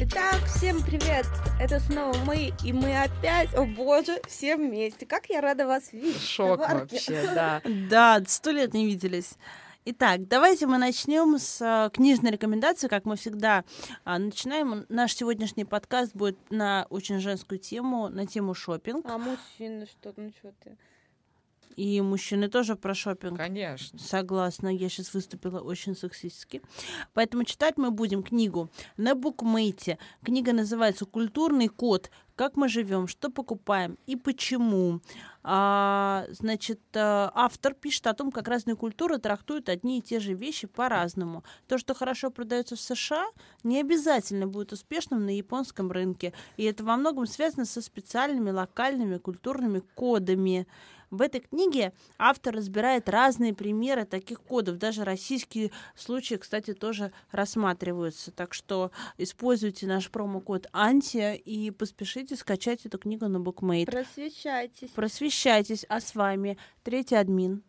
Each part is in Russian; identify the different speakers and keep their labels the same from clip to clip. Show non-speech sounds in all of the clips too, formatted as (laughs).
Speaker 1: Итак, всем привет! Это снова мы, и мы опять, о боже, все вместе. Как я рада вас видеть.
Speaker 2: Шок вообще, да. (laughs)
Speaker 3: Да, сто лет не виделись. Итак, давайте мы начнем с а, книжной рекомендации, как мы всегда а, начинаем. Наш сегодняшний подкаст будет на очень женскую тему, на тему шопинг.
Speaker 1: А мужчины что? Ну что ты?
Speaker 3: И мужчины тоже про шопинг.
Speaker 2: Конечно.
Speaker 3: Согласна, я сейчас выступила очень сексистски. Поэтому читать мы будем книгу на букмейте. Книга называется «Культурный код. Как мы живем, что покупаем и почему». А, значит, э, автор пишет о том, как разные культуры трактуют одни и те же вещи по-разному. То, что хорошо продается в США, не обязательно будет успешным на японском рынке. И это во многом связано со специальными локальными культурными кодами. В этой книге автор разбирает разные примеры таких кодов. Даже российские случаи, кстати, тоже рассматриваются. Так что используйте наш промокод Анти и поспешите скачать эту книгу на BookMate.
Speaker 1: Просвещайтесь.
Speaker 3: Просвещайтесь. А с вами третий админ.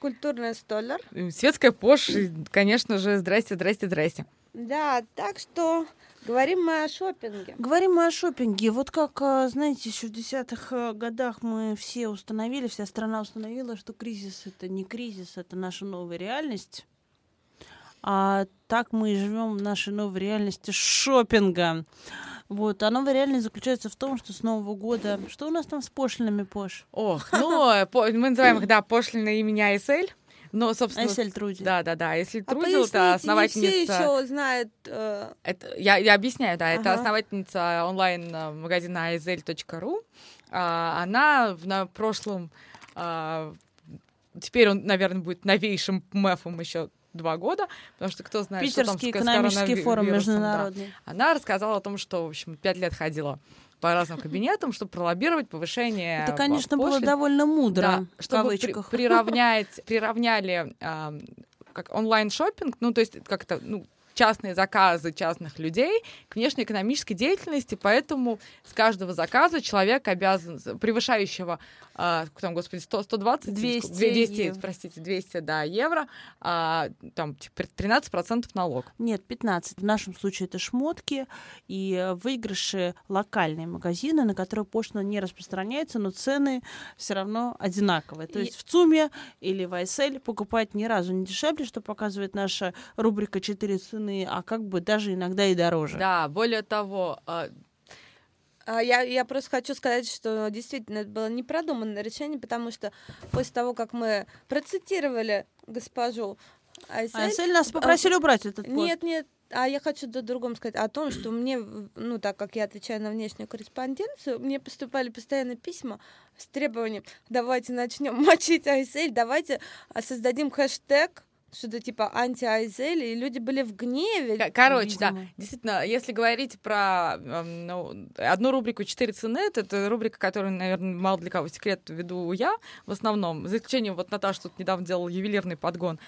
Speaker 1: Культурный столер.
Speaker 2: Светская Пош, конечно же, здрасте, здрасте, здрасте.
Speaker 1: Да, так что говорим мы о шопинге.
Speaker 3: Говорим мы о шопинге. Вот как, а, знаете, еще в десятых э, годах мы все установили, вся страна установила, что кризис это не кризис, это наша новая реальность. А так мы и живем в нашей новой реальности шопинга. Вот, а новая реальность заключается в том, что с Нового года... Что у нас там с пошлинами, Пош?
Speaker 2: Ох, ну, э, по- мы называем их, да, пошлины имени Айсель. Но, собственно...
Speaker 3: Айсель Труди.
Speaker 2: Да, да, да. Если
Speaker 1: А
Speaker 2: Трудил, это
Speaker 1: поясните, не
Speaker 2: основательница...
Speaker 1: все еще знают... э,
Speaker 2: Это, я, я объясняю, да, это
Speaker 1: Ага.
Speaker 2: основательница онлайн-магазина aizel.ru. А, она в- на прошлом... а, теперь он, наверное, будет новейшим МЭФом еще два года, потому что кто знает, что там с
Speaker 3: Питерский
Speaker 2: ко- с
Speaker 3: экономический форум
Speaker 2: коронавирусом, да.
Speaker 3: международный.
Speaker 2: Она рассказала о том, что, в общем, пять лет ходила по разным кабинетам, чтобы пролоббировать повышение
Speaker 3: Это, конечно, было
Speaker 2: пошлин.
Speaker 3: довольно мудро,
Speaker 2: Да, чтобы при- приравнять, приравняли ам, как онлайн-шоппинг, ну, то есть как-то, ну, частные заказы частных людей к внешнеэкономической деятельности, поэтому с каждого заказа человек обязан, превышающего, сколько там, господи, 100, 120?
Speaker 3: 200
Speaker 2: 200,
Speaker 3: евро.
Speaker 2: простите, 200, да, евро, а, там, типа, 13% налог.
Speaker 3: Нет, 15. В нашем случае это шмотки и э, выигрыши локальные магазины, на которые пошлина не распространяется, но цены все равно одинаковые. То
Speaker 1: И-
Speaker 3: есть в ЦУМе или в Айсель покупать ни разу не дешевле, что показывает наша рубрика «Четыре цены», а как бы даже иногда и дороже.
Speaker 2: Да, более того, а,
Speaker 1: А я, я просто хочу сказать, что действительно это было непродуманное решение, потому что после того, как мы процитировали госпожу Айсель...
Speaker 3: Айсель нас попросили убрать этот пост.
Speaker 1: Нет, нет, а я хочу до другом сказать о том, что мне, ну, так как я отвечаю на внешнюю корреспонденцию, мне поступали постоянно письма с требованием, давайте начнем (laughs) мочить Aizel, давайте а, создадим хэштег, что-то типа анти-Aizel, и люди были в гневе.
Speaker 2: Короче, да,
Speaker 3: видимо.
Speaker 2: действительно, если говорить про ну, одну рубрику «Четыре цены», это, это рубрика, которую, наверное, мало для кого секрет веду я в основном, за исключением вот Наташа тут недавно делала ювелирный подгон.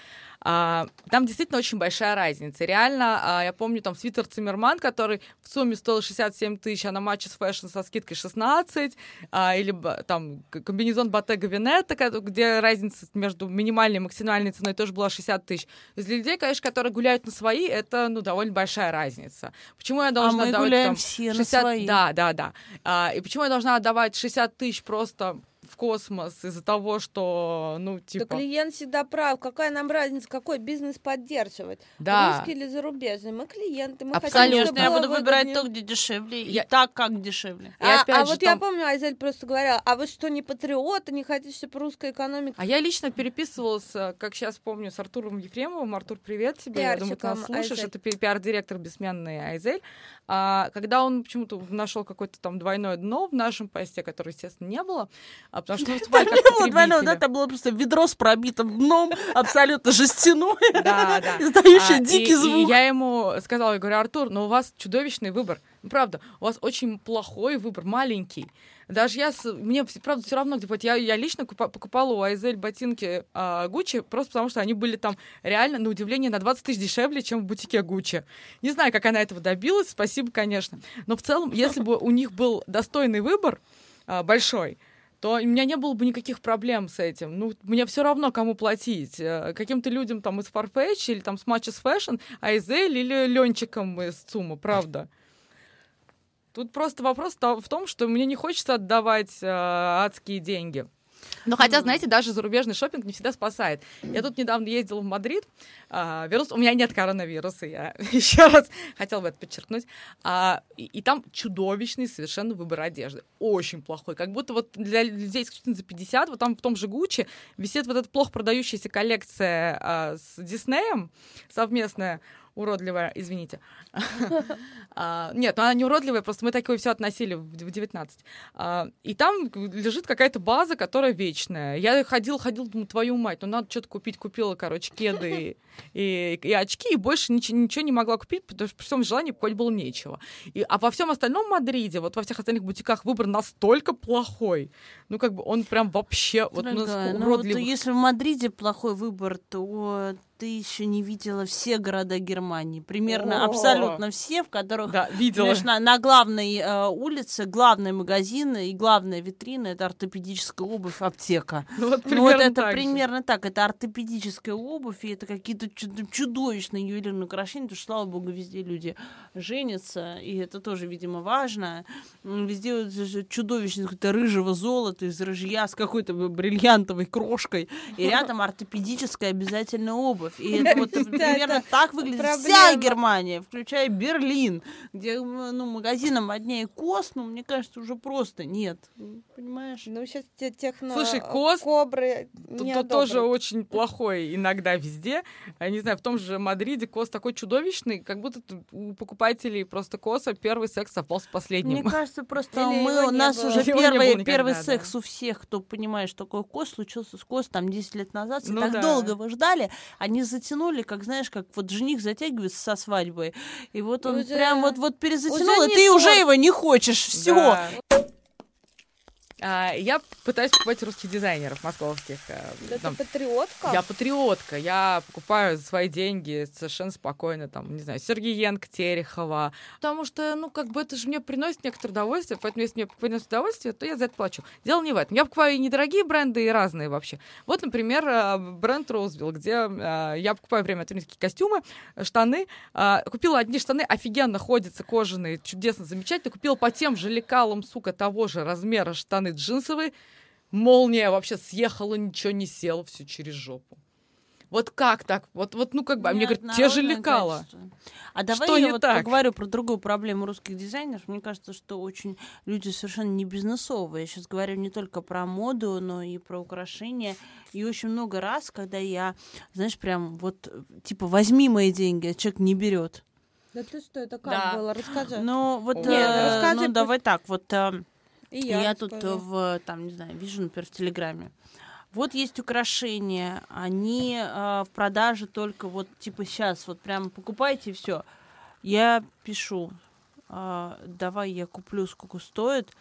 Speaker 2: А, там действительно очень большая разница. Реально, а, я помню, там свитер Zimmermann, который в сумме стоил 67 тысяч, а на Matchesfashion со скидкой 16, а, или там комбинезон Bottega Veneta, ко- где разница между минимальной и максимальной ценой тоже была 60 тысяч. Для людей, конечно, которые гуляют на свои, это ну, довольно большая разница. Почему я
Speaker 3: А
Speaker 2: должна
Speaker 3: мы
Speaker 2: отдавать
Speaker 3: гуляем
Speaker 2: там,
Speaker 3: все на
Speaker 2: 60
Speaker 3: свои.
Speaker 2: Да, да, да. А, и почему я должна отдавать 60 тысяч просто в космос из-за того, что, ну,
Speaker 1: Да
Speaker 2: типа...
Speaker 1: клиент всегда прав. Какая нам разница, какой бизнес поддерживать?
Speaker 2: Да.
Speaker 1: Русский или зарубежный? Мы клиенты, мы
Speaker 2: Абсолютно.
Speaker 1: хотим,
Speaker 3: Конечно,
Speaker 1: чтобы
Speaker 3: я буду выбирать
Speaker 1: выгоднее.
Speaker 3: то, где дешевле,
Speaker 2: Я-
Speaker 3: и так, как дешевле.
Speaker 2: И
Speaker 1: А,
Speaker 2: опять
Speaker 1: а
Speaker 2: же,
Speaker 1: вот я
Speaker 2: там-
Speaker 1: помню, Айзель просто говорила, а вы что, не патриоты, не хотите, чтобы русская экономика...
Speaker 2: А я лично переписывалась, э, как сейчас помню, с Артуром Ефремовым. Артур, привет тебе. Я думаю, ты нас
Speaker 1: Пиарщиком
Speaker 2: слушаешь.
Speaker 1: Айзель.
Speaker 2: Это пи- пиар-директор бессменный Айзель. А, когда он почему-то нашел какое-то там двойное дно в нашем посте, которого, естественно, не было, а, потому что (laughs) мы выступали как
Speaker 3: Не было двойного, да,
Speaker 2: потребители.
Speaker 3: там было просто ведро с пробитым дном, (laughs) абсолютно жестяное,
Speaker 2: Да, да. (laughs)
Speaker 3: издающее
Speaker 2: А,
Speaker 3: дикий звук.
Speaker 2: Я ему сказала, я говорю, Артур, но у вас чудовищный выбор. Ну, правда, у вас очень плохой выбор, маленький. Даже я, мне, правда, все равно, типа, вот я, я лично купа- покупала у Айзель ботинки а, Гуччи, просто потому что они были там реально, на удивление, на 20 тысяч дешевле, чем в бутике Гуччи. Не знаю, как она этого добилась, спасибо, конечно. Но в целом, если бы у них был достойный выбор, а, большой, то у меня не было бы никаких проблем с этим. Ну, мне все равно, кому платить. Э, каким-то людям там из Farfetch или там с Matches Fashion, Айзель или Ленчиком из ЦУМа, правда. Тут просто вопрос в том, что мне не хочется отдавать э, адские деньги. Но хотя, знаете, даже зарубежный шопинг не всегда спасает. Я тут недавно ездила в Мадрид, а, вирус, у меня нет коронавируса, я (laughs) еще раз хотела бы это подчеркнуть. А, и, и там чудовищный совершенно выбор одежды, очень плохой, как будто вот для людей исключительно за 50, вот там в том же Гуччи висит вот эта плохо продающаяся коллекция а, с Диснеем совместная, уродливая, извините. (laughs) А, нет, ну она не уродливая, просто мы такое все относили в 19. А, и там лежит какая-то база, которая вечная. Я ходил, ходил, думаю, твою мать, ну надо что-то купить, купила, короче, кеды и, (laughs) и очки, и больше ничего, ничего не могла купить, потому что при всем желании покупать было нечего. И, а во всем остальном Мадриде, вот во всех остальных бутиках выбор настолько плохой, ну как бы он прям вообще вот
Speaker 3: Дорогая, ну, вот если в Мадриде плохой выбор, то ты еще не видела все города Германии. Примерно О-о-о. абсолютно все, в которых
Speaker 2: да, видела.
Speaker 3: Знаешь, на, главной э, улице главный магазин и главная витрина это ортопедическая обувь, аптека.
Speaker 2: Ну, (laughs) вот, ну, вот
Speaker 3: это
Speaker 2: так
Speaker 3: примерно
Speaker 2: же.
Speaker 3: так. Это ортопедическая обувь, и это какие-то чудовищные ювелирные украшения, потому что, слава богу, везде люди женятся, и это тоже, видимо, важно. Везде вот чудовищный какой-то рыжего золота из рыжья с какой-то бриллиантовой крошкой, и (laughs) рядом ортопедическая обязательная обувь и (laughs) это вот примерно так выглядит вся Германия, включая Берлин, где ну, магазинам одни кос, ну, мне кажется, уже просто нет. Понимаешь?
Speaker 1: Ну, сейчас те техно...
Speaker 2: Слушай, кос...
Speaker 1: Кобры
Speaker 2: то, тоже очень плохой иногда везде. Я не знаю, в том же Мадриде кос такой чудовищный, как будто у покупателей просто коса первый секс совпал с последним.
Speaker 3: Мне кажется, просто мы, у нас уже первый, первый секс у всех, кто понимает, что такое кос, случился с кос там 10 лет назад, все ну, так долго его ждали, они затянули, как знаешь, как вот жених затягивается со свадьбой. И вот он уже, прям вот, вот перезатянул, и ты уже его не хочешь. Все. Да.
Speaker 2: А, я пытаюсь покупать русских дизайнеров московских. Э,
Speaker 1: да там, ты патриотка?
Speaker 2: Я патриотка. Я покупаю за свои деньги совершенно спокойно, там, не знаю, Сергеенко, Терехова. Потому что, ну, как бы это же мне приносит некоторое удовольствие, поэтому если мне приносит удовольствие, то я за это плачу. Дело не в этом. Я покупаю и недорогие бренды, и разные вообще. Вот, например, э, бренд Роузвилл, где э, я покупаю время от времени костюмы, штаны. Купила одни штаны, офигенно ходятся, кожаные, чудесно, замечательно. Купила по тем же лекалам, сука, того же размера штаны джинсовые, молния вообще съехала, ничего не села, все через жопу. Вот как так? Вот, вот ну как бы, а мне говорят, те же лекала. Качество.
Speaker 3: А давай что я вот так? поговорю про другую проблему русских дизайнеров. Мне кажется, что очень люди совершенно не бизнесовые. Я сейчас говорю не только про моду, но и про украшения. И очень много раз, когда я, знаешь, прям вот, типа, возьми мои деньги, а человек не берет.
Speaker 1: Да ты что, это как да. было? Расскажи.
Speaker 3: Ну, вот, Нет, э, расскажи, ну, давай так, вот... Э, и я, я тут в, там, не знаю, вижу, например, в Телеграме. Вот есть украшения, они э, в продаже только вот типа сейчас, вот прям покупайте и все. Я пишу, э, давай я куплю, сколько стоит.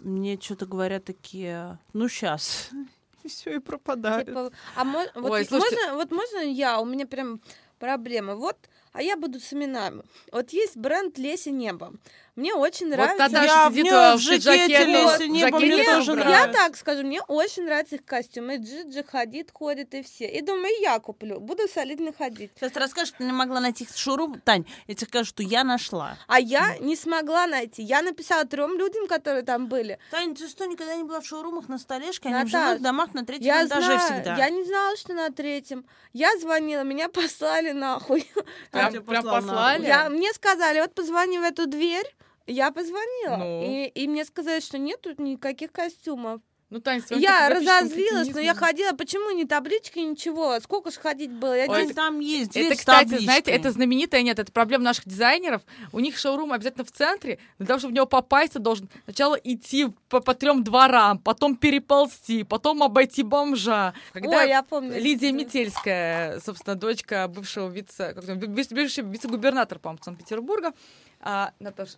Speaker 3: Мне что-то говорят такие, ну сейчас. (laughs) И все, и пропадает. Типа,
Speaker 1: а мо- вот, Ой, можно, вот можно я, у меня прям проблема. Вот, а я буду с именами. Вот есть бренд Леси Небо. Мне очень нравится.
Speaker 2: Вот Наташа я сидит в, в жакете, Леси
Speaker 1: Небо, мне тоже нравится. Я так скажу, мне очень нравятся их костюмы. Джиджи ходит, ходит и все. И думаю, я куплю. Буду солидно ходить.
Speaker 3: Сейчас ты расскажешь, ты не могла найти шурум. Тань, я тебе скажу, что я нашла.
Speaker 1: А я не смогла найти. Я написала трем людям, которые там были.
Speaker 3: Тань, ты что, никогда не была в шоурумах на столешке? Они Наташ, в жилых домах на третьем я этаже
Speaker 1: знаю,
Speaker 3: всегда.
Speaker 1: Я не знала, что на третьем. Я звонила, меня послали нахуй.
Speaker 2: Прям, прям послали?
Speaker 1: Я, мне сказали, вот позвони в эту дверь, я позвонила, ну. и, и мне сказали, что нет тут никаких костюмов.
Speaker 2: Ну, Таня,
Speaker 1: я разозлилась, но я ходила, почему не таблички, ничего? Сколько ж ходить было? Я
Speaker 3: Ой, там есть
Speaker 2: Это, кстати, знаете, это знаменитое, нет, это проблема наших дизайнеров. У них шоурум обязательно в центре. Для того, чтобы в него попасть, ты должен сначала идти по, по трем дворам, потом переползти, потом обойти бомжа.
Speaker 1: Когда Ой, я помню.
Speaker 2: Лидия Метельская, собственно, дочка бывшего вице, бывший вице-губернатора, по-моему, Санкт-Петербурга, а, Наташа,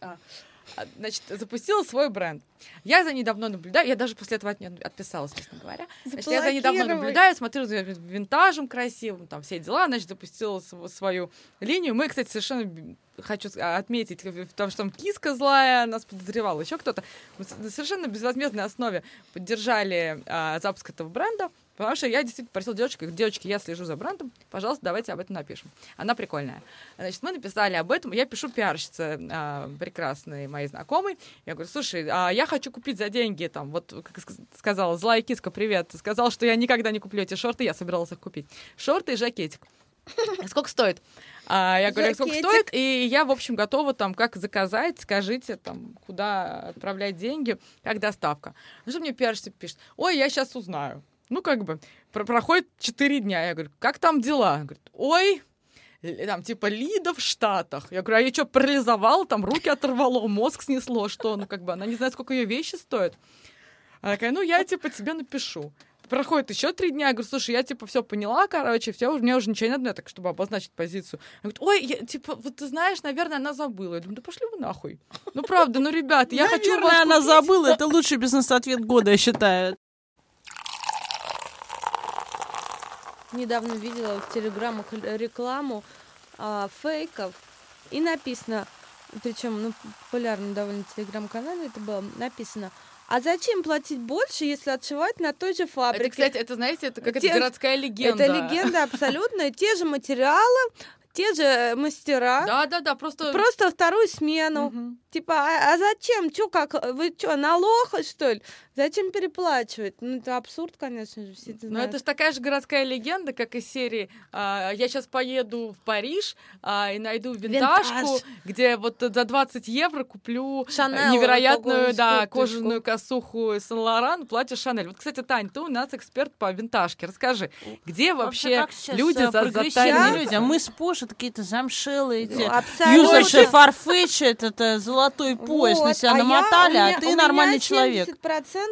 Speaker 2: а, а, значит, запустила свой бренд. Я за ней давно наблюдаю, я даже после этого от нее отписалась, честно говоря. Значит, я за ней давно наблюдаю, смотрю за винтажем красивым, там все дела, значит, запустила св- свою линию. Мы, кстати, совершенно хочу отметить, в том, что там киска злая нас подозревала, еще кто-то. Мы на совершенно безвозмездной основе поддержали а, запуск этого бренда, потому что я действительно просила девочек, девочки, я слежу за брендом, пожалуйста, давайте об этом напишем. Она прикольная. Значит, мы написали об этом, я пишу пиарщице а, прекрасной моей знакомой, я говорю, слушай, а я хочу купить за деньги, там, вот, как ск- сказала, злая киска, привет, сказала, что я никогда не куплю эти шорты, я собиралась их купить. Шорты и жакетик. (laughs) Сколько стоит? А, я говорю, сколько
Speaker 1: Жакетик.
Speaker 2: стоит? И я, в общем, готова там как заказать, скажите, там, куда отправлять деньги, как доставка. Ну, что мне пиарщица пишет? Ой, я сейчас узнаю. Ну, как бы, про- проходит 4 дня. Я говорю, как там дела? Говорит, ой, там, типа, Лида в Штатах. Я говорю, а ее что, парализовало, там, руки оторвало, мозг снесло, что? Ну, как бы, она не знает, сколько ее вещи стоят. Она такая, ну, я, типа, тебе напишу. Проходит еще три дня, я говорю, слушай, я, типа, все поняла, короче, все, мне уже ничего не надо, так, чтобы обозначить позицию. Она говорит, ой, я, типа, вот ты знаешь, наверное, она забыла. Я думаю, да пошли вы нахуй. Ну, правда, ну, ребят, я хочу у
Speaker 3: Наверное,
Speaker 2: вас
Speaker 3: она забыла. Это лучший бизнес-ответ года, я считаю.
Speaker 1: Недавно видела в телеграммах рекламу а, фейков, и написано, причем ну, популярном довольно телеграм-канале это было написано, а зачем платить больше, если отшивать на той же фабрике?
Speaker 2: Это, кстати, это, знаете, это как
Speaker 1: Те-
Speaker 2: городская легенда.
Speaker 1: Это легенда абсолютно, те же материалы, те же мастера,
Speaker 2: Да, да, да, просто...
Speaker 1: просто вторую смену. Типа, а, а зачем? Чё, как, вы что, налоха, что ли? Зачем переплачивать? Ну, это абсурд, конечно же, все это
Speaker 2: Ну,
Speaker 1: знают.
Speaker 2: это же такая же городская легенда, как из серии а, «Я сейчас поеду в Париж а, и найду винтажку,
Speaker 1: Винтаж.
Speaker 2: где вот за 20 евро куплю
Speaker 1: Шанель,
Speaker 2: невероятную,
Speaker 1: вот такую
Speaker 2: да, кожаную косуху из Сен-Лоран, платье Шанель». Вот, кстати, Тань, ты у нас эксперт по винтажке. Расскажи, где вообще
Speaker 3: как сейчас,
Speaker 2: люди
Speaker 3: э,
Speaker 2: за, затарились?
Speaker 3: люди, а мы с Пошей какие-то замшелые эти.
Speaker 1: Ну, абсолютно.
Speaker 3: Юзерши Farfetch, этот э, золотой пояс на
Speaker 1: Вот,
Speaker 3: себя
Speaker 1: а я-
Speaker 3: намотали,
Speaker 1: у
Speaker 3: а ты нормальный человек.
Speaker 1: 70%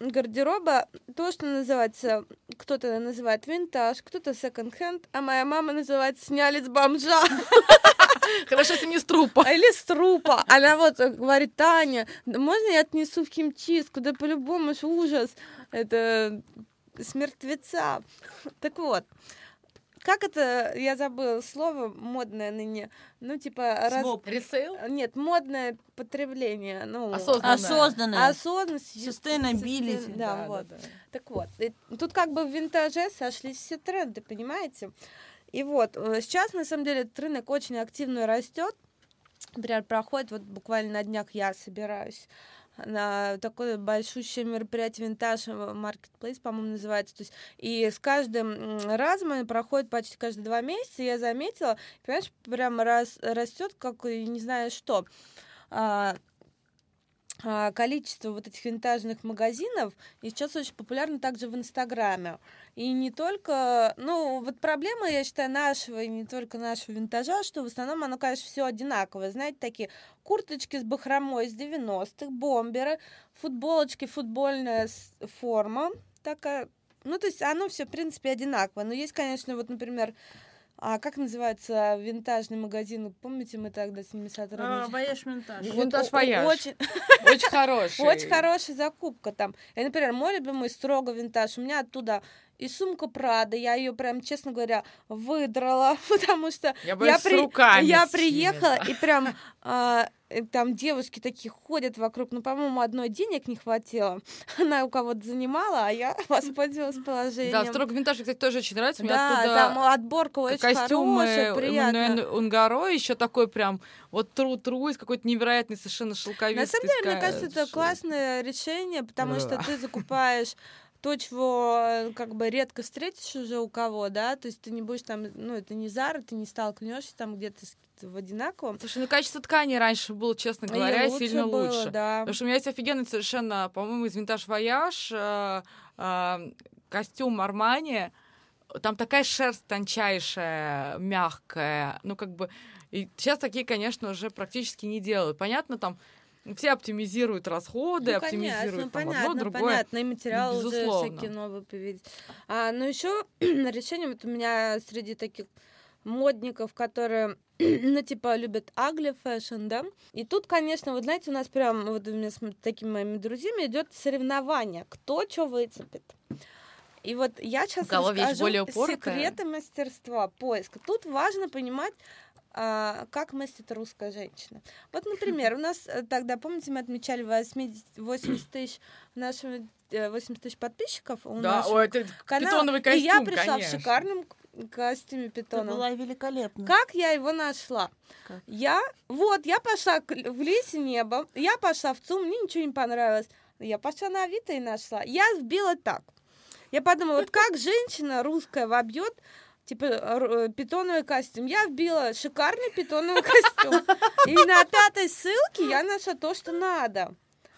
Speaker 1: гардероба то, что называется, кто-то называет винтаж, кто-то секонд-хенд, а моя мама называет сняли с бомжа (laughs)
Speaker 2: Хорошо, если не с трупа.
Speaker 1: или с трупа. Она вот говорит, Таня, можно я отнесу в химчистку? Да по-любому ж ужас. Это с мертвеца. Так вот, как это, я забыла слово модное ныне, ну, типа... раз-.
Speaker 2: Ресейл?
Speaker 1: Нет, модное потребление. Ну,
Speaker 2: Осознанное.
Speaker 3: Осознанно.
Speaker 1: Осознанность.
Speaker 3: Sustainability.
Speaker 1: sustain- Да, вот. Так вот, и тут как бы в винтаже сошлись все тренды, понимаете? И вот, э, сейчас, на самом деле, этот рынок очень активно растет. Например, проходит, вот буквально на днях я собираюсь на такое большущее мероприятие винтаж маркетплейс, по-моему, называется. То есть, и с каждым разом они проходят почти каждые два месяца. Я заметила, понимаешь, прям рас, растет, как не знаю что. А, количество вот этих винтажных магазинов и сейчас очень популярно также в Инстаграме. И не только, ну, вот проблема, я считаю, нашего и не только нашего винтажа, что в основном оно, конечно, все одинаковое. Знаете, такие курточки с бахромой из 90-х, бомберы, футболочки, футбольная форма такая. Ну, то есть оно все, в принципе, одинаковое. Но есть, конечно, вот, например, а как называется винтажный магазин? Помните, мы тогда с ними
Speaker 3: А,
Speaker 1: сотрудничали?
Speaker 3: Voyage Vintage.
Speaker 2: Вот
Speaker 1: Вот
Speaker 2: аж
Speaker 1: о-
Speaker 2: вояж.
Speaker 1: Очень, (laughs)
Speaker 2: Очень хороший.
Speaker 1: очень хорошая закупка там. И, например, мой любимый Strogo Vintage. У меня оттуда и сумка Прада, я ее прям, честно говоря, выдрала, (laughs) потому что
Speaker 2: Я с
Speaker 1: при- я приехала, и прям а, там девушки такие ходят вокруг, ну, по-моему, одной денег не хватило. Она у кого-то занимала, а я (laughs) воспользовалась положением.
Speaker 2: Да, строго винтаж, кстати, тоже очень нравится. Мне
Speaker 1: Да,
Speaker 2: оттуда
Speaker 1: там отборка очень
Speaker 2: костюмы
Speaker 1: хорошая, приятно.
Speaker 2: Унгаро еще такой прям вот тру-тру из какой-то невероятной совершенно шелковистой
Speaker 1: На самом деле, мне кажется, это классное решение, потому что ты закупаешь то, чего э, как бы редко встретишь уже у кого, да, то есть ты не будешь там, ну, это не Зара, ты не столкнешься там где-то с- в одинаковом.
Speaker 2: Слушай, ну качество ткани раньше было, честно
Speaker 1: И
Speaker 2: говоря,
Speaker 1: лучше
Speaker 2: сильно
Speaker 1: было,
Speaker 2: лучше.
Speaker 1: да.
Speaker 2: Потому что у меня есть офигенный совершенно, по-моему, из винтаж вояж э, э, костюм Армани. Там такая шерсть тончайшая, мягкая. Ну, как бы... И сейчас такие, конечно, уже практически не делают. Понятно, там все оптимизируют расходы,
Speaker 1: Ну,
Speaker 2: оптимизируют там
Speaker 1: понятно,
Speaker 2: одно, другое.
Speaker 1: понятно, и материалы уже
Speaker 2: безусловно.
Speaker 1: всякие новые появились. А, ну еще (clears throat) решением вот у меня среди таких модников, которые (clears throat) ну, типа, любят ugly fashion, да. И тут, конечно, вот знаете, у нас прям вот у меня с такими моими друзьями идет соревнование, кто что выцепит. И вот я сейчас расскажу более секреты мастерства поиска. Тут важно понимать, как мыслит русская женщина. Вот, (laughs) например, у нас э, тогда, помните, мы отмечали 80, 80 тысяч нашего 80 э, тысяч подписчиков у
Speaker 2: да,
Speaker 1: нашего
Speaker 2: о, это канала.
Speaker 1: костюм, И я пришла конечно. в шикарном костюме питона.
Speaker 3: Ты была великолепна.
Speaker 1: Как я его нашла? Как? Я, вот, я пошла в лесе небо, я пошла в ЦУМ, мне ничего не понравилось. Я пошла на Авито и нашла. Я вбила так. Я подумала, вот как женщина русская вобьет типа э, питоновый костюм. Я вбила шикарный питоновый костюм. И на пятой ссылке я нашла то, что надо.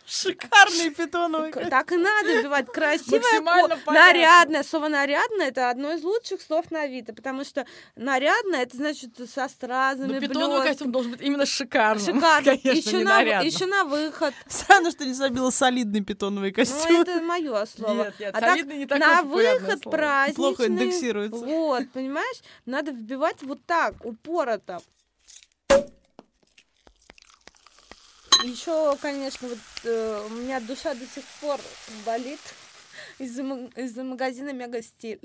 Speaker 3: Шикарный питоновый
Speaker 1: костюм. Так и надо вбивать. Красивое, нарядное. Слово нарядное это одно из лучших слов на Авито, потому что нарядное это значит со стразами, Но
Speaker 2: питоновый костюм должен быть именно шикарным.
Speaker 1: Шикарный. (laughs) Конечно, еще, на, еще на выход.
Speaker 3: Странно, что не забила солидный питоновый ну, костюм.
Speaker 1: Ну, это мое слово.
Speaker 2: Нет, нет, а солидный так, не такое
Speaker 1: На выход праздничный.
Speaker 3: Плохо индексируется.
Speaker 1: Вот, понимаешь? Надо вбивать вот так, упорото. Еще, конечно, вот э, у меня душа до сих пор болит из-за из магазина Мегастиль.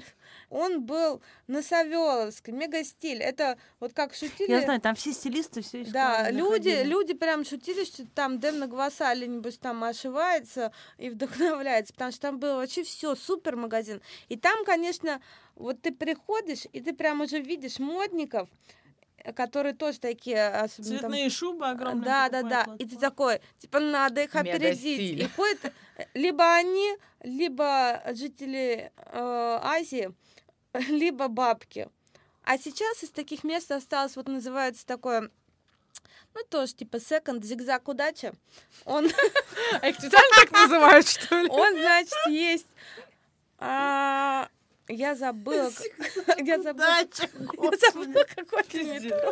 Speaker 1: Он был на Савеловской, Мегастиль. Это вот как шутили...
Speaker 3: Я знаю, там все стилисты все
Speaker 1: еще Да, люди, люди прям шутили, что там Демна Гвасали, нибудь там ошивается и вдохновляется, потому что там было вообще все супер магазин. И там, конечно, вот ты приходишь, и ты прям уже видишь модников, которые тоже такие
Speaker 3: особенно цветные там... шубы огромные
Speaker 1: да да да. И ты такой типа надо их опередить. и ходят либо они либо жители э, Азии (laughs) либо бабки. А сейчас из таких мест осталось вот называется такое ну, тоже типа секонд, зигзаг удачи. Он...
Speaker 2: А их специально так называют, что ли? (laughs)
Speaker 1: Он, значит, есть а, я забыла. (laughs) (laughs) Я забыла. Я забыла какое-то метро.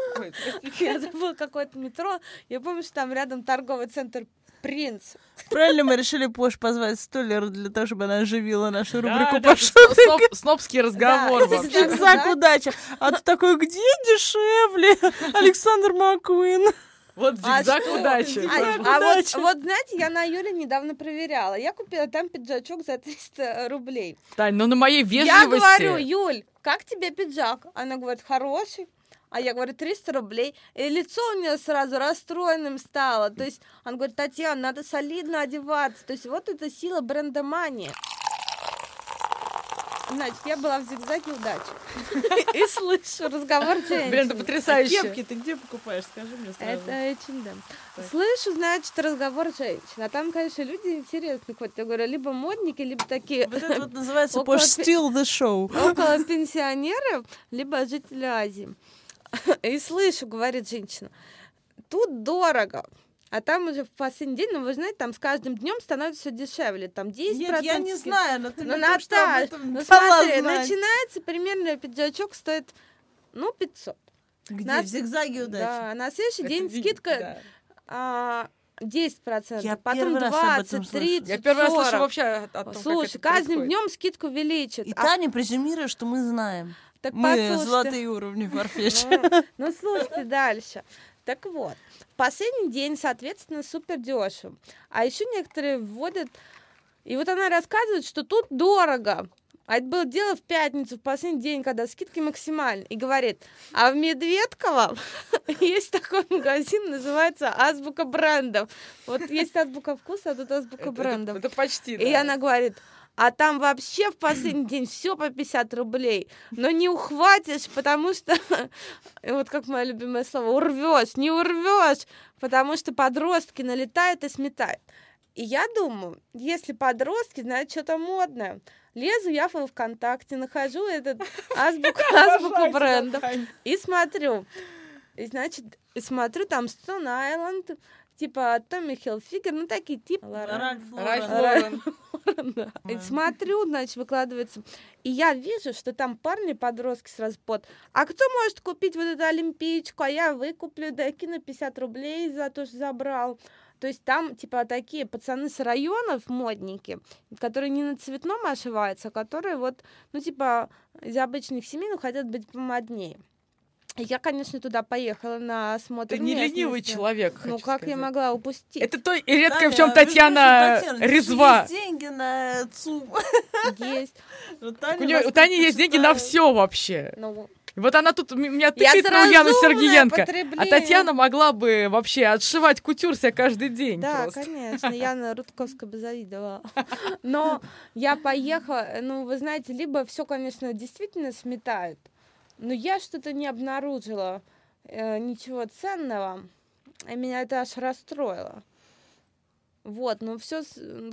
Speaker 1: (laughs) Я забыла какое-то метро. Я помню, что там рядом торговый центр Принц.
Speaker 3: Правильно мы решили Пош позвать Столлер для того, чтобы она оживила нашу рубрику
Speaker 2: да, по сноп, Снобский разговор
Speaker 3: да, вообще. Зигзаг удачи. А ты такой, где дешевле? Александр Маккуин.
Speaker 2: Вот зигзаг а удачи.
Speaker 1: А, а вот, вот, знаете, я на Юле недавно проверяла. Я купила там пиджачок за 300 рублей.
Speaker 2: Тань, ну на моей вежливости...
Speaker 1: Я говорю, Юль, как тебе пиджак? Она говорит, хороший. А я говорю, 300 рублей. И лицо у нее сразу расстроенным стало. То есть он говорит, Татьяна, надо солидно одеваться. То есть вот это сила бренда Мани. Значит, я была в зигзаге удачи. (laughs) И слышу разговор женщин.
Speaker 2: Блин, это потрясающе.
Speaker 3: А кепки ты где покупаешь? Скажи мне сразу.
Speaker 1: Это H&M. Слышу, значит, разговор женщин. А там, конечно, люди интересные ходят. Я говорю, либо модники, либо такие...
Speaker 3: Вот это вот называется (laughs) Пош Still the Show.
Speaker 1: Около (laughs) пенсионеров, либо жители Азии. И слышу, говорит женщина, тут дорого. А там уже в последний день, ну вы знаете, там с каждым днем становится все дешевле. Там 10%.
Speaker 3: Нет, я не знаю, но ты
Speaker 1: ну, Наташ, ну смотри, начинается примерно пиджачок стоит, ну, 500.
Speaker 3: Где? На... В зигзаге удачи.
Speaker 1: Да, на следующий Это день видно, скидка да. а, 10%, я потом 20, 30,
Speaker 2: Я первый 40. раз слышу вообще о том,
Speaker 1: Слушай, каждым днем скидку увеличат.
Speaker 3: И а... Таня презюмирует, что мы знаем. Так мы послушайте. золотые уровни Farfetch. (laughs)
Speaker 1: Ну, ну, слушайте дальше. Так вот, последний день, соответственно, супер дешево. А еще некоторые вводят... И вот она рассказывает, что тут дорого. А это было дело в пятницу, в последний день, когда скидки максимальны. И говорит, а в Медведково (laughs) есть такой магазин, называется Азбука брендов. Вот есть азбука вкуса, а тут азбука брендов.
Speaker 2: Это, почти,
Speaker 1: И она говорит, а там вообще в последний день все по 50 рублей. Но не ухватишь, потому что, (laughs) вот как мое любимое слово, урвешь, не урвешь, потому что подростки налетают и сметают. И я думаю, если подростки, значит, что-то модное. Лезу я в ВКонтакте, нахожу этот (laughs) азбуку, азбуку брендов и смотрю. И, значит, смотрю, там Stone Island, типа Томми Хилфигер, ну такие типа
Speaker 3: Ральф Лорен. (laughs)
Speaker 1: да. Смотрю, значит, выкладывается. И я вижу, что там парни, подростки сразу под. А кто может купить вот эту олимпийчику? А я выкуплю, да кину 50 рублей за то, что забрал. То есть там, типа, такие пацаны с районов, модники, которые не на цветном ошиваются, а которые вот, ну, типа, из обычных семей, но хотят быть помоднее. Я, конечно, туда поехала на осмотр
Speaker 2: Ты не ленивый
Speaker 1: местности.
Speaker 2: человек,
Speaker 1: Ну,
Speaker 2: хочу
Speaker 1: как я
Speaker 2: сказать.
Speaker 1: могла упустить?
Speaker 2: Это то и редко в
Speaker 3: Таня,
Speaker 2: чем Татьяна резва.
Speaker 3: Есть деньги на ЦУМ.
Speaker 1: Есть. (laughs)
Speaker 3: У Тани
Speaker 2: есть деньги на все вообще.
Speaker 1: Ну,
Speaker 2: Вот она тут меня
Speaker 1: Я
Speaker 2: тыкает
Speaker 1: за
Speaker 2: на Ульяну Сергеенко. А. Татьяна могла бы вообще отшивать кутюр себе каждый день
Speaker 1: Да,
Speaker 2: просто.
Speaker 1: конечно, я на Рудковской бы завидовала. (laughs) Но я поехала, ну, вы знаете, либо все, конечно, действительно сметают, но я что-то не обнаружила э, ничего ценного, и меня это аж расстроило. Вот, ну все,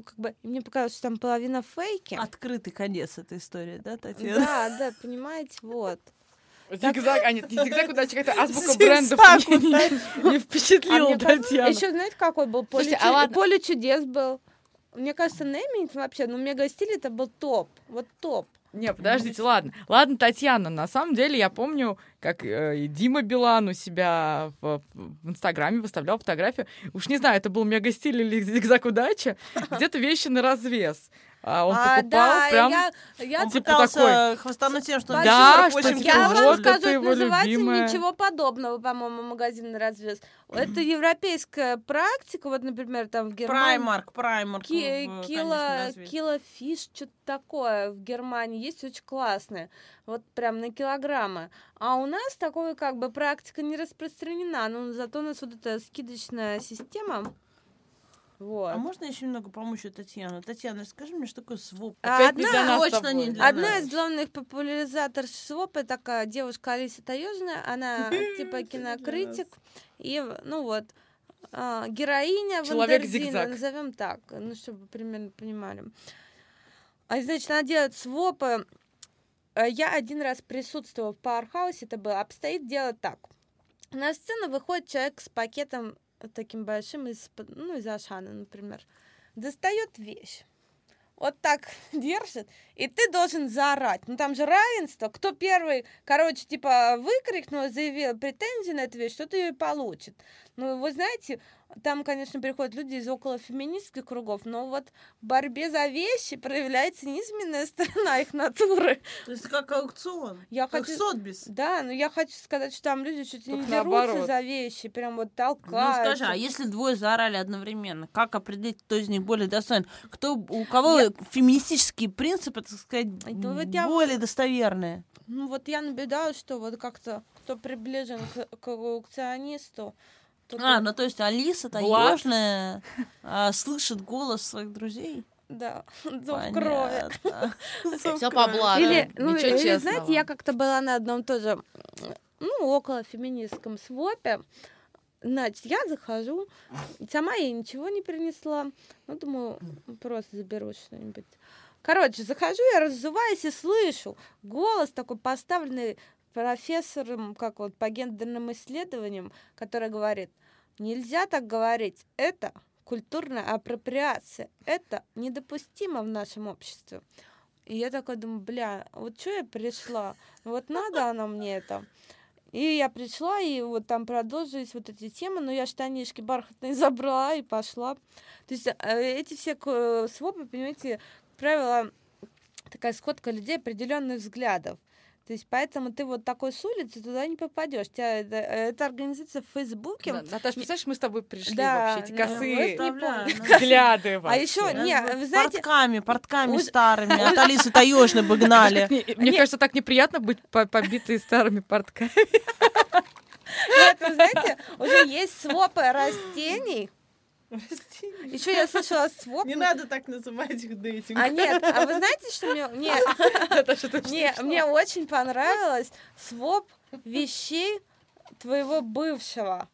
Speaker 1: как бы, мне показалось, что там половина фейки.
Speaker 3: Открытый конец этой истории, да, Татьяна?
Speaker 1: Да, да, понимаете, вот.
Speaker 2: Зигзаг, а нет, не зигзаг, удачи, как-то азбука брендов не, не- не впечатлила Татьяну.
Speaker 1: Еще знаете, какой был? Поле,
Speaker 2: Слушайте, а ладно.
Speaker 1: Поле чудес был. Мне кажется, Нейминг вообще, ну, мега стиль это был топ. Вот топ.
Speaker 2: Не, подождите, ладно. Ладно, Татьяна, на самом деле я помню, как э, Дима Билан у себя в, в Инстаграме выставлял фотографию. Уж не знаю, это был мега стиль или зигзаг удачи. (laughs) Где-то вещи на развес. А он
Speaker 1: а,
Speaker 2: покупал
Speaker 1: да,
Speaker 2: прям...
Speaker 1: я, я,
Speaker 3: Он
Speaker 2: типа
Speaker 3: пытался хвастануть тем, что
Speaker 2: Да, что типа
Speaker 1: я
Speaker 3: крутой.
Speaker 1: вам
Speaker 2: вот
Speaker 1: скажу,
Speaker 2: это его
Speaker 1: называется
Speaker 2: любимое.
Speaker 1: ничего подобного, по-моему, магазин на развес. Это европейская практика, вот, например, там в Германии.
Speaker 3: Праймарк, Праймарк.
Speaker 1: Ки-
Speaker 3: в,
Speaker 1: Кило, кило фиш, что-то такое в Германии есть очень классное, вот прям на килограммы. А у нас такое как бы практика не распространена, но зато у нас вот эта скидочная система. Вот.
Speaker 3: А можно еще немного помочь Татьяну? Татьяна, расскажи мне, что такое своп?
Speaker 1: А
Speaker 2: Опять
Speaker 1: одна-
Speaker 2: не для нас
Speaker 3: Точно не для
Speaker 1: Одна
Speaker 3: нас.
Speaker 1: из главных популяризаторов СВОПа такая девушка Алиса Таежная, она (laughs) типа кинокритик, и ну вот а, героиня. Вандерзина, назовем так, ну чтобы вы примерно понимали. А значит, она делает свопы. Э, Я один раз присутствовала в Пауэрхаусе, это было. Обстоит дело так. На сцену выходит человек с пакетом таким большим из, ну, из Ашана, например. Достает вещь. Вот так (laughs) держит, и ты должен заорать. Ну там же равенство. Кто первый, короче, типа выкрикнул, заявил претензии на эту вещь, тот ее получит. Ну, вы знаете, там, конечно, приходят люди из около феминистских кругов, но вот в борьбе за вещи проявляется низменная (laughs) сторона их натуры.
Speaker 3: То есть как аукцион,
Speaker 1: Я
Speaker 3: как
Speaker 1: хочу...
Speaker 3: Сотбис.
Speaker 1: Да, но я хочу сказать, что там люди чуть ли не
Speaker 2: Только
Speaker 1: дерутся
Speaker 2: наоборот.
Speaker 1: за вещи, прям вот
Speaker 3: Ну
Speaker 1: толкают.
Speaker 3: скажи, а если двое заорали одновременно, как определить, кто из них более достоин? Кто, у кого феминистические принципы, так сказать,
Speaker 1: Да вот я-
Speaker 3: более достоверные?
Speaker 1: Ну вот я наблюдаю, что вот как-то кто приближен к, к аукционисту, тот
Speaker 3: А, ну то есть Алиса таежная а, слышит голос своих друзей?
Speaker 1: да, зов крови. (laughs)
Speaker 2: Всё по блату.
Speaker 1: Или, ну,
Speaker 2: ничего
Speaker 1: или,
Speaker 2: честного.
Speaker 1: знаете, я как-то была на одном тоже, ну, около феминистском свопе. Значит, я захожу, сама я ничего не принесла. Ну, думаю, просто заберу что-нибудь. Короче, захожу, я раззуваюсь и слышу голос такой поставленный профессором, как вот по гендерным исследованиям, который говорит, нельзя так говорить, это культурная апроприация, это недопустимо в нашем обществе. И я такая думаю, бля, вот что я пришла? Вот надо оно мне это. И я пришла, и вот там продолжились вот эти темы, но я штанишки бархатные (laughs) забрала и пошла. То есть э, эти все свопы, понимаете, правило, такая сходка людей определенных взглядов. То есть поэтому ты вот такой с улицы туда не попадешь. Тебя это, это организация в Фейсбуке.
Speaker 2: Да, Наташа, представляешь, мы с тобой пришли
Speaker 1: Да,
Speaker 2: вообще, эти
Speaker 1: ну,
Speaker 2: косые
Speaker 3: ну.
Speaker 2: взгляды
Speaker 1: А еще, не, вы знаете,
Speaker 3: портками, портками старыми, (laughs) от Алисы Таежной бы гнали.
Speaker 2: Мне
Speaker 1: Не-
Speaker 2: кажется, так неприятно быть по- побитой старыми портками.
Speaker 1: нет, вы знаете, уже есть свопы растений. Еще я слышала своп.
Speaker 3: Не надо так называть их дейтинг.
Speaker 1: А нет, а вы знаете, что мне,
Speaker 2: Наташа, (laughs) ты
Speaker 1: мне, очень понравилось своп вещей твоего бывшего.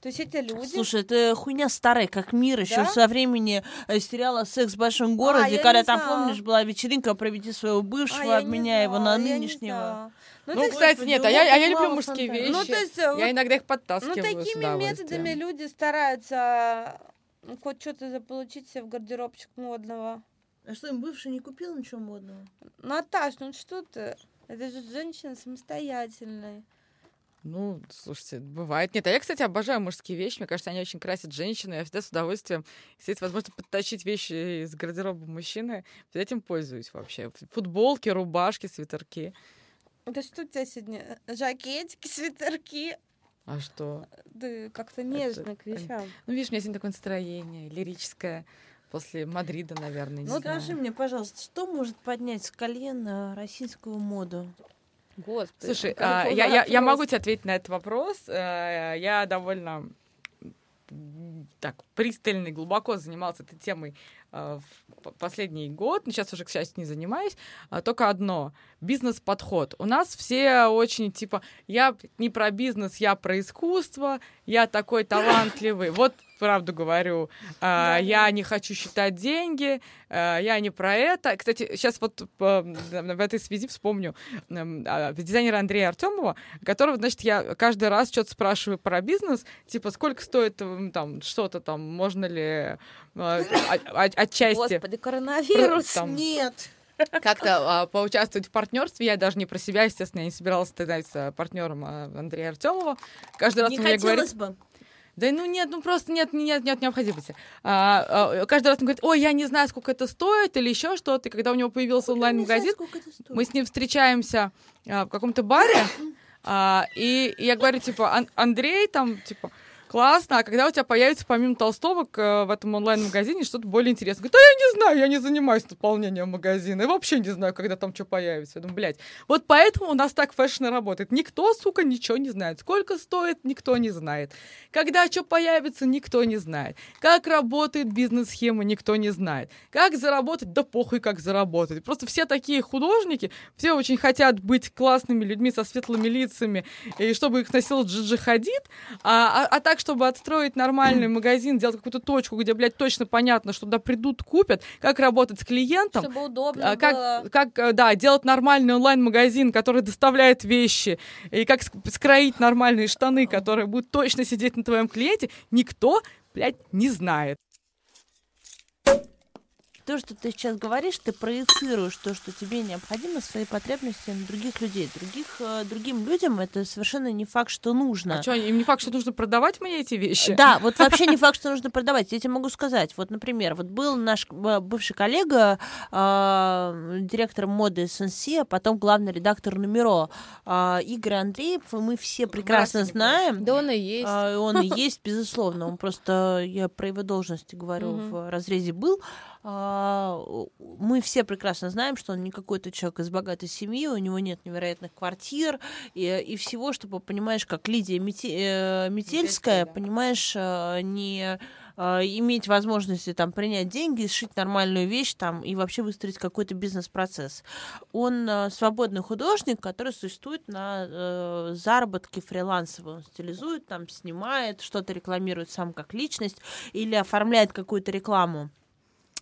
Speaker 1: То есть эти люди...
Speaker 3: Слушай, это хуйня старая, как мир, еще
Speaker 1: Да?
Speaker 3: со времени э, сериала «Секс в большом городе»,
Speaker 1: я
Speaker 3: когда там,
Speaker 1: знала.
Speaker 3: помнишь, была вечеринка «Проведи своего
Speaker 1: А,
Speaker 3: бывшего,
Speaker 1: не
Speaker 3: обменяй его на нынешнего».
Speaker 1: Ну,
Speaker 2: Ну,
Speaker 1: есть,
Speaker 2: кстати, нет, а
Speaker 3: вот
Speaker 2: я, а я люблю мужские
Speaker 3: фантазии.
Speaker 2: вещи.
Speaker 1: ну, то есть, э, вот,
Speaker 2: Я иногда их
Speaker 1: ну,
Speaker 2: подтаскиваю с
Speaker 1: такими методами люди стараются ну, хоть что-то заполучить себе в гардеробчик модного.
Speaker 3: А что, им бывший не купил ничего модного?
Speaker 1: Наташ, ну что ты? Это же женщина самостоятельная.
Speaker 2: Ну, слушайте, бывает. Нет, а я, кстати, обожаю мужские вещи. Мне кажется, они очень красят женщину. Я всегда с удовольствием, если есть возможность подтащить вещи из гардероба мужчины, этим пользуюсь вообще. Футболки, рубашки, свитерки.
Speaker 1: Да что у тебя сегодня? Жакетики, свитерки.
Speaker 2: А что?
Speaker 1: Да как-то нежно к вещам.
Speaker 2: Ну, видишь, у меня сегодня такое настроение лирическое после Мадрида, наверное. не
Speaker 3: Ну,
Speaker 2: знаю.
Speaker 3: скажи мне, пожалуйста, что может поднять с колен российскую моду?
Speaker 1: Господи.
Speaker 2: Слушай, а, я, я, я могу тебе ответить на этот вопрос. Э, Я довольно так пристально и глубоко занимался этой темой э, в последний год, но сейчас уже, к счастью, не занимаюсь. А, Только одно — бизнес-подход. У нас все очень, типа, я не про бизнес, я про искусство, я такой талантливый. Вот правду говорю. А, Я не хочу считать деньги, а, я не про это. Кстати, сейчас вот в этой связи вспомню а, дизайнера Андрея Артемова, которого, значит, я каждый раз что-то спрашиваю про бизнес, типа, сколько стоит там что-то там, можно ли э, о- о- отчасти
Speaker 1: Господи, коронавирус.
Speaker 2: там
Speaker 3: Нет.
Speaker 2: как-то а, поучаствовать в партнерстве. Я даже не про себя, естественно, я не собиралась становиться партнером а, Андрея Артемова. Каждый раз
Speaker 3: Не
Speaker 2: он мне говорит,
Speaker 3: бы.
Speaker 2: да ну нет, ну просто нет, нет, нет необходимости. А, а, каждый раз он говорит, ой, я не знаю, сколько это стоит или еще что-то. И когда у него появился онлайн-магазин, мы с ним встречаемся а, в каком-то баре, а, и я говорю, типа, «Ан- Андрей, там, типа, классно, а когда у тебя появится помимо толстовок э, в этом онлайн-магазине что-то более интересное? Говорит, а я не знаю, я не занимаюсь наполнением магазина, и вообще не знаю, когда там что появится. Я думаю, блядь, вот поэтому у нас так fashion работает. Никто, сука, ничего не знает. Сколько стоит, никто не знает. Когда что появится, никто не знает. Как работает бизнес-схема, никто не знает. Как заработать, да похуй, как заработать. Просто все такие художники, все очень хотят быть классными людьми со светлыми лицами, и чтобы их носил Джиджи Хадид, а, а, а так, чтобы отстроить нормальный магазин, делать какую-то точку, где, блядь, точно понятно, что туда придут, купят, как работать с клиентом,
Speaker 1: Чтобы удобно
Speaker 2: а,
Speaker 1: было.
Speaker 2: как, как, э, да, делать нормальный онлайн-магазин, который доставляет вещи, и как ск- скроить нормальные штаны, которые будут точно сидеть на твоем клиенте, никто, блядь, не знает.
Speaker 3: То, что ты сейчас говоришь, ты проецируешь то, что тебе необходимо, свои потребности на других людей. Других, э, другим людям это совершенно не факт, что нужно.
Speaker 2: А что, им не факт, что нужно продавать мне эти вещи?
Speaker 3: Да, вот (laughs) вообще не факт, что нужно продавать. Я тебе могу сказать. Вот, например, вот был наш э, бывший коллега, э, директор моды SNC, а потом главный редактор Нумеро, э, Игорь Андреев, мы все прекрасно знаем.
Speaker 1: Да он и есть.
Speaker 3: Он и (laughs) есть, безусловно. Он просто, я про его должности говорю, в разрезе был. А, Мы все прекрасно знаем, что он не какой-то человек из богатой семьи, у него нет невероятных квартир и, и всего, чтобы, понимаешь, как Лидия Мете- э, Метельская,
Speaker 2: Метельская, да.
Speaker 3: понимаешь, э, не э, иметь возможности там принять деньги, сшить нормальную вещь там и вообще выстроить какой-то бизнес-процесс. Он э, свободный художник, который существует на э, заработке фрилансовые. Он стилизует, там снимает, что-то рекламирует сам как личность или оформляет какую-то рекламу.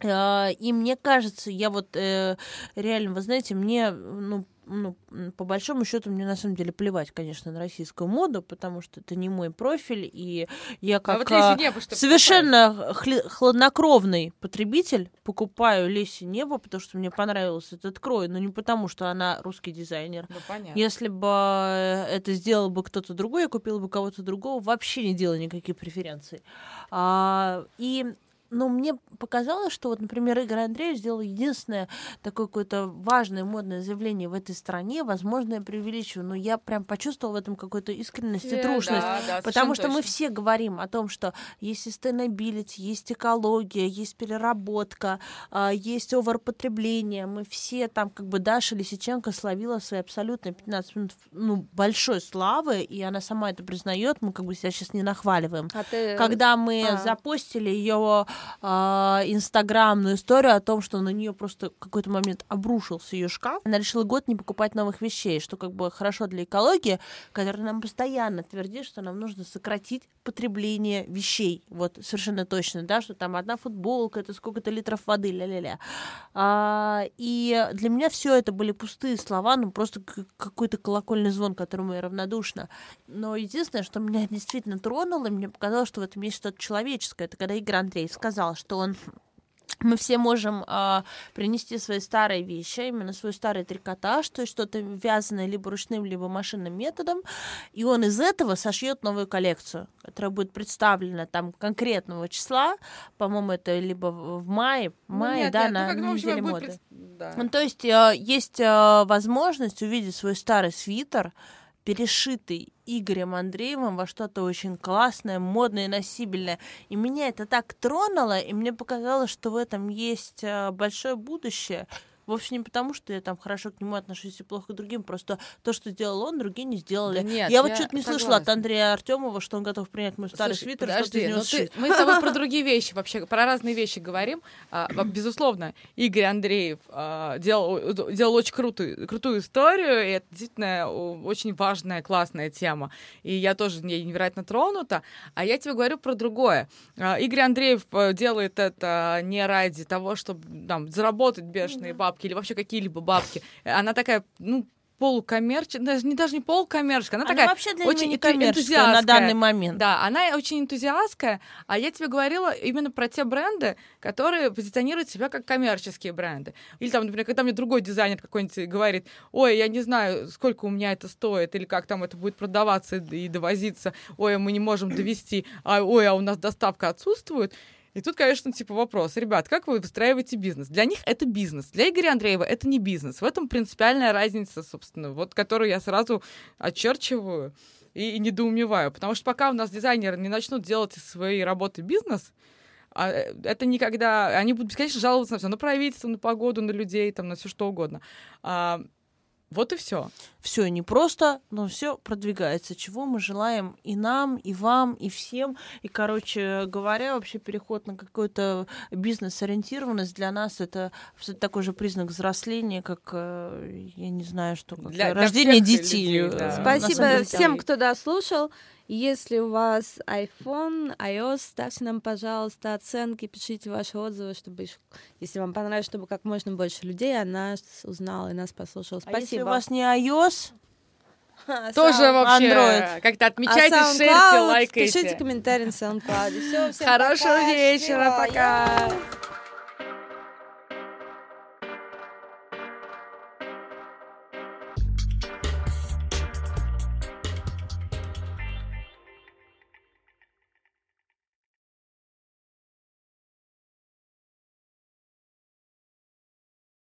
Speaker 3: Э, И мне кажется, я вот э, реально, вы знаете, мне, ну, ну, по большому счету, мне на самом деле плевать, конечно, на российскую моду, потому что это не мой профиль, и я
Speaker 2: А
Speaker 3: как
Speaker 2: вот
Speaker 3: а,
Speaker 2: Леся Небо,
Speaker 3: совершенно хли- хладнокровный потребитель покупаю Леси Небо, потому что мне понравился этот крой, но не потому, что она русский дизайнер.
Speaker 2: Ну, понятно.
Speaker 3: Если бы э, это сделал бы кто-то другой, я купила бы кого-то другого, вообще не делая никаких преференций. А, и но мне показалось, что вот, например, Игорь Андреев сделал единственное такое какое-то важное модное заявление в этой стране. Возможно, я преувеличиваю, но я прям почувствовала в этом какую-то искренность и
Speaker 1: Э,
Speaker 3: трушность.
Speaker 2: Да, да,
Speaker 3: Потому что мы
Speaker 2: точно.
Speaker 3: все говорим о том, что есть sustainability, есть экология, есть переработка, а, есть оверпотребление. Мы все там, как бы Даша Лисиченко словила свои абсолютно 15 минут ну, большой славы, и она сама это признает. Мы как бы себя сейчас не нахваливаем.
Speaker 1: А ты...
Speaker 3: Когда мы
Speaker 1: а.
Speaker 3: запостили ее инстаграмную историю о том, что на нее просто какой-то момент обрушился ее шкаф, она решила год не покупать новых вещей, что как бы хорошо для экологии, которая нам постоянно твердит, что нам нужно сократить потребление вещей. Вот совершенно точно, да, что там одна футболка, это сколько-то литров воды, ля-ля-ля. А, и для меня все это были пустые слова, ну просто какой-то колокольный звон, которому я равнодушна. Но единственное, что меня действительно тронуло, мне показалось, что в этом есть что-то человеческое. Это когда Игорь Андрей сказал, что он мы все можем а, принести свои старые вещи, а именно свой старый трикотаж, то есть что-то вязаное либо ручным, либо машинным методом, и он из этого сошьет новую коллекцию, которая будет представлена там конкретного числа, по-моему, это либо в мае,
Speaker 2: Ну,
Speaker 3: мае,
Speaker 2: нет,
Speaker 3: да,
Speaker 2: нет, ну,
Speaker 3: на
Speaker 2: как, ну, общем,
Speaker 3: неделе моды.
Speaker 2: пред- да.
Speaker 3: Ну, то есть э, есть э, возможность увидеть свой старый свитер, перешитый Игорем Андреевым во что-то очень классное, модное, носибельное. И меня это так тронуло, и мне показалось, что в этом есть э, большое будущее. Вовсе не потому, что я там хорошо к нему отношусь и плохо к другим, просто то, что сделал он, другие не сделали.
Speaker 2: Да нет,
Speaker 3: я вот что-то не слышала от
Speaker 2: согласна.
Speaker 3: Андрея Артемова, что он готов принять мой старый
Speaker 2: Слушай,
Speaker 3: свитер,
Speaker 2: подожди,
Speaker 3: из него
Speaker 2: ну ты-
Speaker 3: сшить.
Speaker 2: мы с тобой про (laughs) другие вещи вообще, про разные вещи говорим. А, безусловно, Игорь Андреев а, делал, делал очень крутую, крутую историю, и это действительно очень важная, классная тема. И я тоже не- невероятно тронута. А я тебе говорю про другое. А, Игорь Андреев э, делает это не ради того, чтобы там, заработать бешеные бабки или вообще какие-либо бабки. Она такая, ну, полукоммерческая, даже не, даже не полукоммерческая, она,
Speaker 3: Она
Speaker 2: такая
Speaker 3: вообще для
Speaker 2: очень
Speaker 3: меня не
Speaker 2: энту-
Speaker 3: коммерческая на
Speaker 2: энтузиастская.
Speaker 3: данный момент.
Speaker 2: Да, она очень энтузиастская, а я тебе говорила именно про те бренды, которые позиционируют себя как коммерческие бренды. Или там, например, когда мне другой дизайнер какой-нибудь говорит, ой, я не знаю, сколько у меня это стоит, или как там это будет продаваться и довозиться, ой, мы не можем довести, а, ой, а у нас доставка отсутствует. И тут, конечно, типа вопрос, ребят, как вы выстраиваете бизнес? Для них это бизнес, для Игоря Андреева это не бизнес. В этом принципиальная разница, собственно, вот которую я сразу очерчиваю и, и недоумеваю. Потому что пока у нас дизайнеры не начнут делать из своей работы бизнес, а, э, это никогда... Они будут бесконечно жаловаться на все, на правительство, на погоду, на людей, там, на все что угодно. А, вот и все.
Speaker 3: все не просто, но все продвигается, чего мы желаем и нам, и вам, и всем. И, короче говоря, вообще переход на какую-то бизнес-ориентированность для нас это такой же признак взросления, как, э, я не знаю, что, как
Speaker 2: Для- для
Speaker 3: рождение
Speaker 2: всех
Speaker 3: детей.
Speaker 2: людей, да.
Speaker 1: Спасибо всем, кто дослушал. Если у вас iPhone, iOS, ставьте нам, пожалуйста, оценки, пишите ваши отзывы, чтобы, если вам понравилось, чтобы как можно больше людей о нас узнало и нас послушало.
Speaker 3: А если
Speaker 1: Спасибо.
Speaker 3: у вас не iOS,
Speaker 1: Ха, (laughs)
Speaker 2: Тоже вообще
Speaker 3: Android.
Speaker 2: как-то
Speaker 1: а
Speaker 2: отмечайте,
Speaker 1: SoundCloud,
Speaker 2: шерьте, лайкайте.
Speaker 1: Пишите комментарии на SoundCloud. Всем
Speaker 2: Хорошего
Speaker 1: пока,
Speaker 2: вечера,
Speaker 1: счастливо.
Speaker 2: пока.